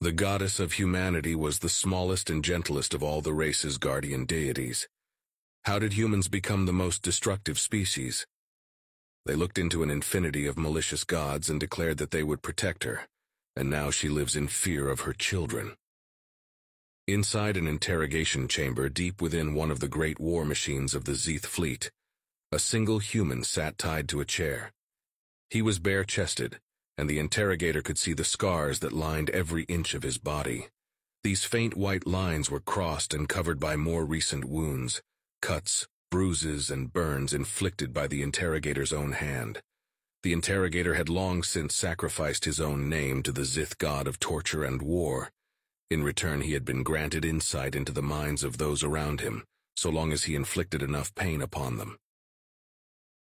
The goddess of humanity was the smallest and gentlest of all the race's guardian deities. How did humans become the most destructive species? They looked into an infinity of malicious gods and declared that they would protect her, and now she lives in fear of her children. Inside an interrogation chamber deep within one of the great war machines of the Zeeth fleet, a single human sat tied to a chair. He was bare-chested, and the interrogator could see the scars that lined every inch of his body. These faint white lines were crossed and covered by more recent wounds, cuts, bruises, and burns inflicted by the interrogator's own hand. The interrogator had long since sacrificed his own name to the Zith god of torture and war. In return, he had been granted insight into the minds of those around him, so long as he inflicted enough pain upon them.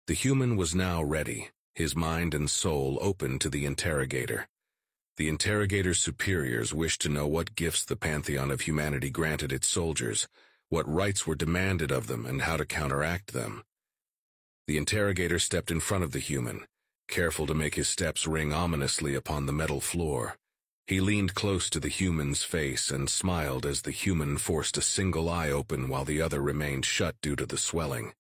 The human was now ready, his mind and soul open to the interrogator. The interrogator's superiors wished to know what gifts the pantheon of humanity granted its soldiers, what rites were demanded of them, and how to counteract them. The interrogator stepped in front of the human, careful to make his steps ring ominously upon the metal floor. He leaned close to the human's face and smiled as the human forced a single eye open while the other remained shut due to the swelling.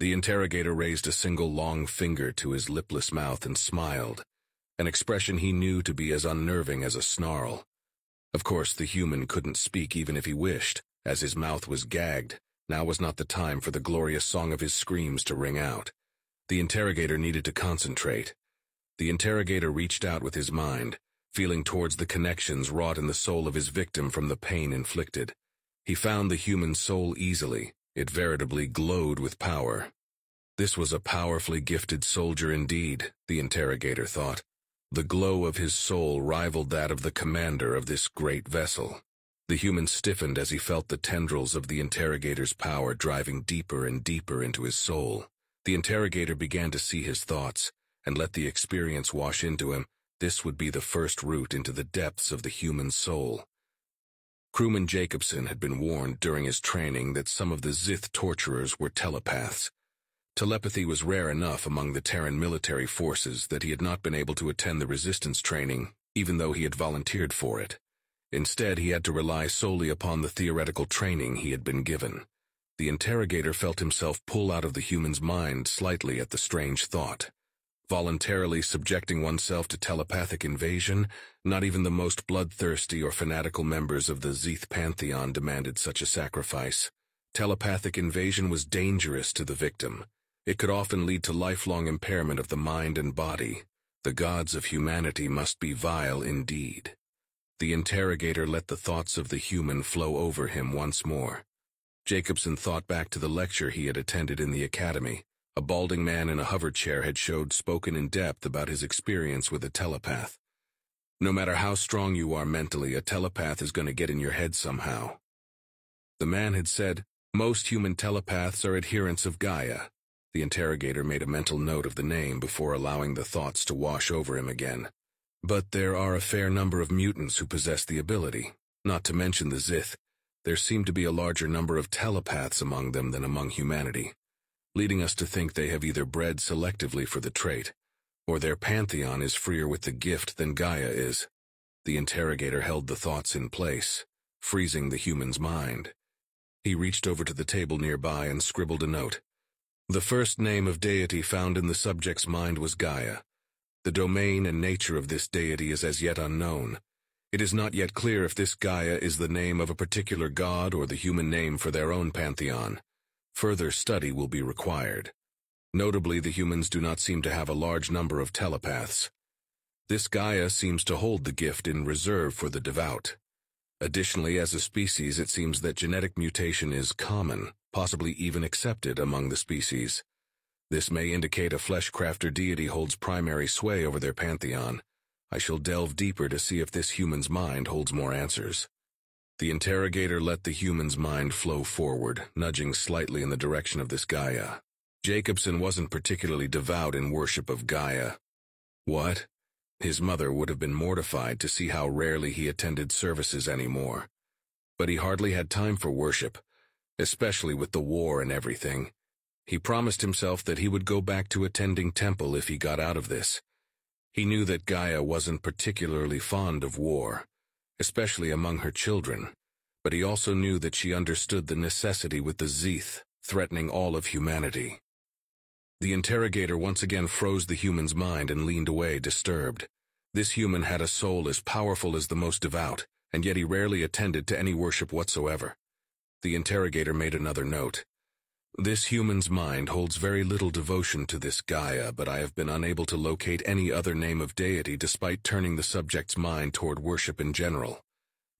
The interrogator raised a single long finger to his lipless mouth and smiled, an expression he knew to be as unnerving as a snarl. Of course, the human couldn't speak even if he wished, as his mouth was gagged. Now was not the time for the glorious song of his screams to ring out. The interrogator needed to concentrate. The interrogator reached out with his mind, feeling towards the connections wrought in the soul of his victim from the pain inflicted. He found the human soul easily, it veritably glowed with power. This was a powerfully gifted soldier indeed, the interrogator thought. The glow of his soul rivaled that of the commander of this great vessel. The human stiffened as he felt the tendrils of the interrogator's power driving deeper and deeper into his soul. The interrogator began to see his thoughts, and let the experience wash into him. This would be the first route into the depths of the human soul. Crewman Jacobson had been warned during his training that some of the Zith torturers were telepaths. Telepathy was rare enough among the Terran military forces that he had not been able to attend the resistance training, even though he had volunteered for it. Instead, he had to rely solely upon the theoretical training he had been given. The interrogator felt himself pull out of the human's mind slightly at the strange thought. Voluntarily subjecting oneself to telepathic invasion, not even the most bloodthirsty or fanatical members of the Zeth pantheon demanded such a sacrifice. Telepathic invasion was dangerous to the victim. It could often lead to lifelong impairment of the mind and body. The gods of humanity must be vile indeed. The interrogator let the thoughts of the human flow over him once more. Jacobson thought back to the lecture he had attended in the academy. A balding man in a hover chair had showed spoken in depth about his experience with a telepath. No matter how strong you are mentally, a telepath is going to get in your head somehow. The man had said, most human telepaths are adherents of Gaia. The interrogator made a mental note of the name before allowing the thoughts to wash over him again. But there are a fair number of mutants who possess the ability, not to mention the Zith. There seem to be a larger number of telepaths among them than among humanity leading us to think they have either bred selectively for the trait, or their pantheon is freer with the gift than Gaia is. The interrogator held the thoughts in place, freezing the human's mind. He reached over to the table nearby and scribbled a note. The first name of deity found in the subject's mind was Gaia. The domain and nature of this deity is as yet unknown. It is not yet clear if this Gaia is the name of a particular god or the human name for their own pantheon. Further study will be required. Notably, the humans do not seem to have a large number of telepaths. This Gaia seems to hold the gift in reserve for the devout. Additionally, as a species, it seems that genetic mutation is common, possibly even accepted among the species. This may indicate a fleshcrafter deity holds primary sway over their pantheon. I shall delve deeper to see if this human's mind holds more answers. The interrogator let the human's mind flow forward, nudging slightly in the direction of this Gaia. Jacobson wasn't particularly devout in worship of Gaia. What? His mother would have been mortified to see how rarely he attended services anymore. But he hardly had time for worship, especially with the war and everything. He promised himself that he would go back to attending temple if he got out of this. He knew that Gaia wasn't particularly fond of war, especially among her children, but he also knew that she understood the necessity with the Zeeth, threatening all of humanity. The interrogator once again froze the human's mind and leaned away, disturbed. This human had a soul as powerful as the most devout, and yet he rarely attended to any worship whatsoever. The interrogator made another note. This human's mind holds very little devotion to this Gaia, but I have been unable to locate any other name of deity despite turning the subject's mind toward worship in general.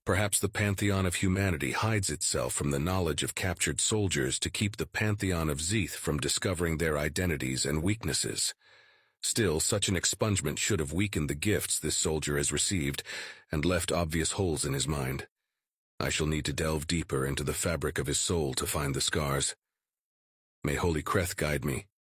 Perhaps the pantheon of humanity hides itself from the knowledge of captured soldiers to keep the pantheon of Zeeth from discovering their identities and weaknesses. Still, such an expungement should have weakened the gifts this soldier has received and left obvious holes in his mind. I shall need to delve deeper into the fabric of his soul to find the scars. May Holy Creth guide me.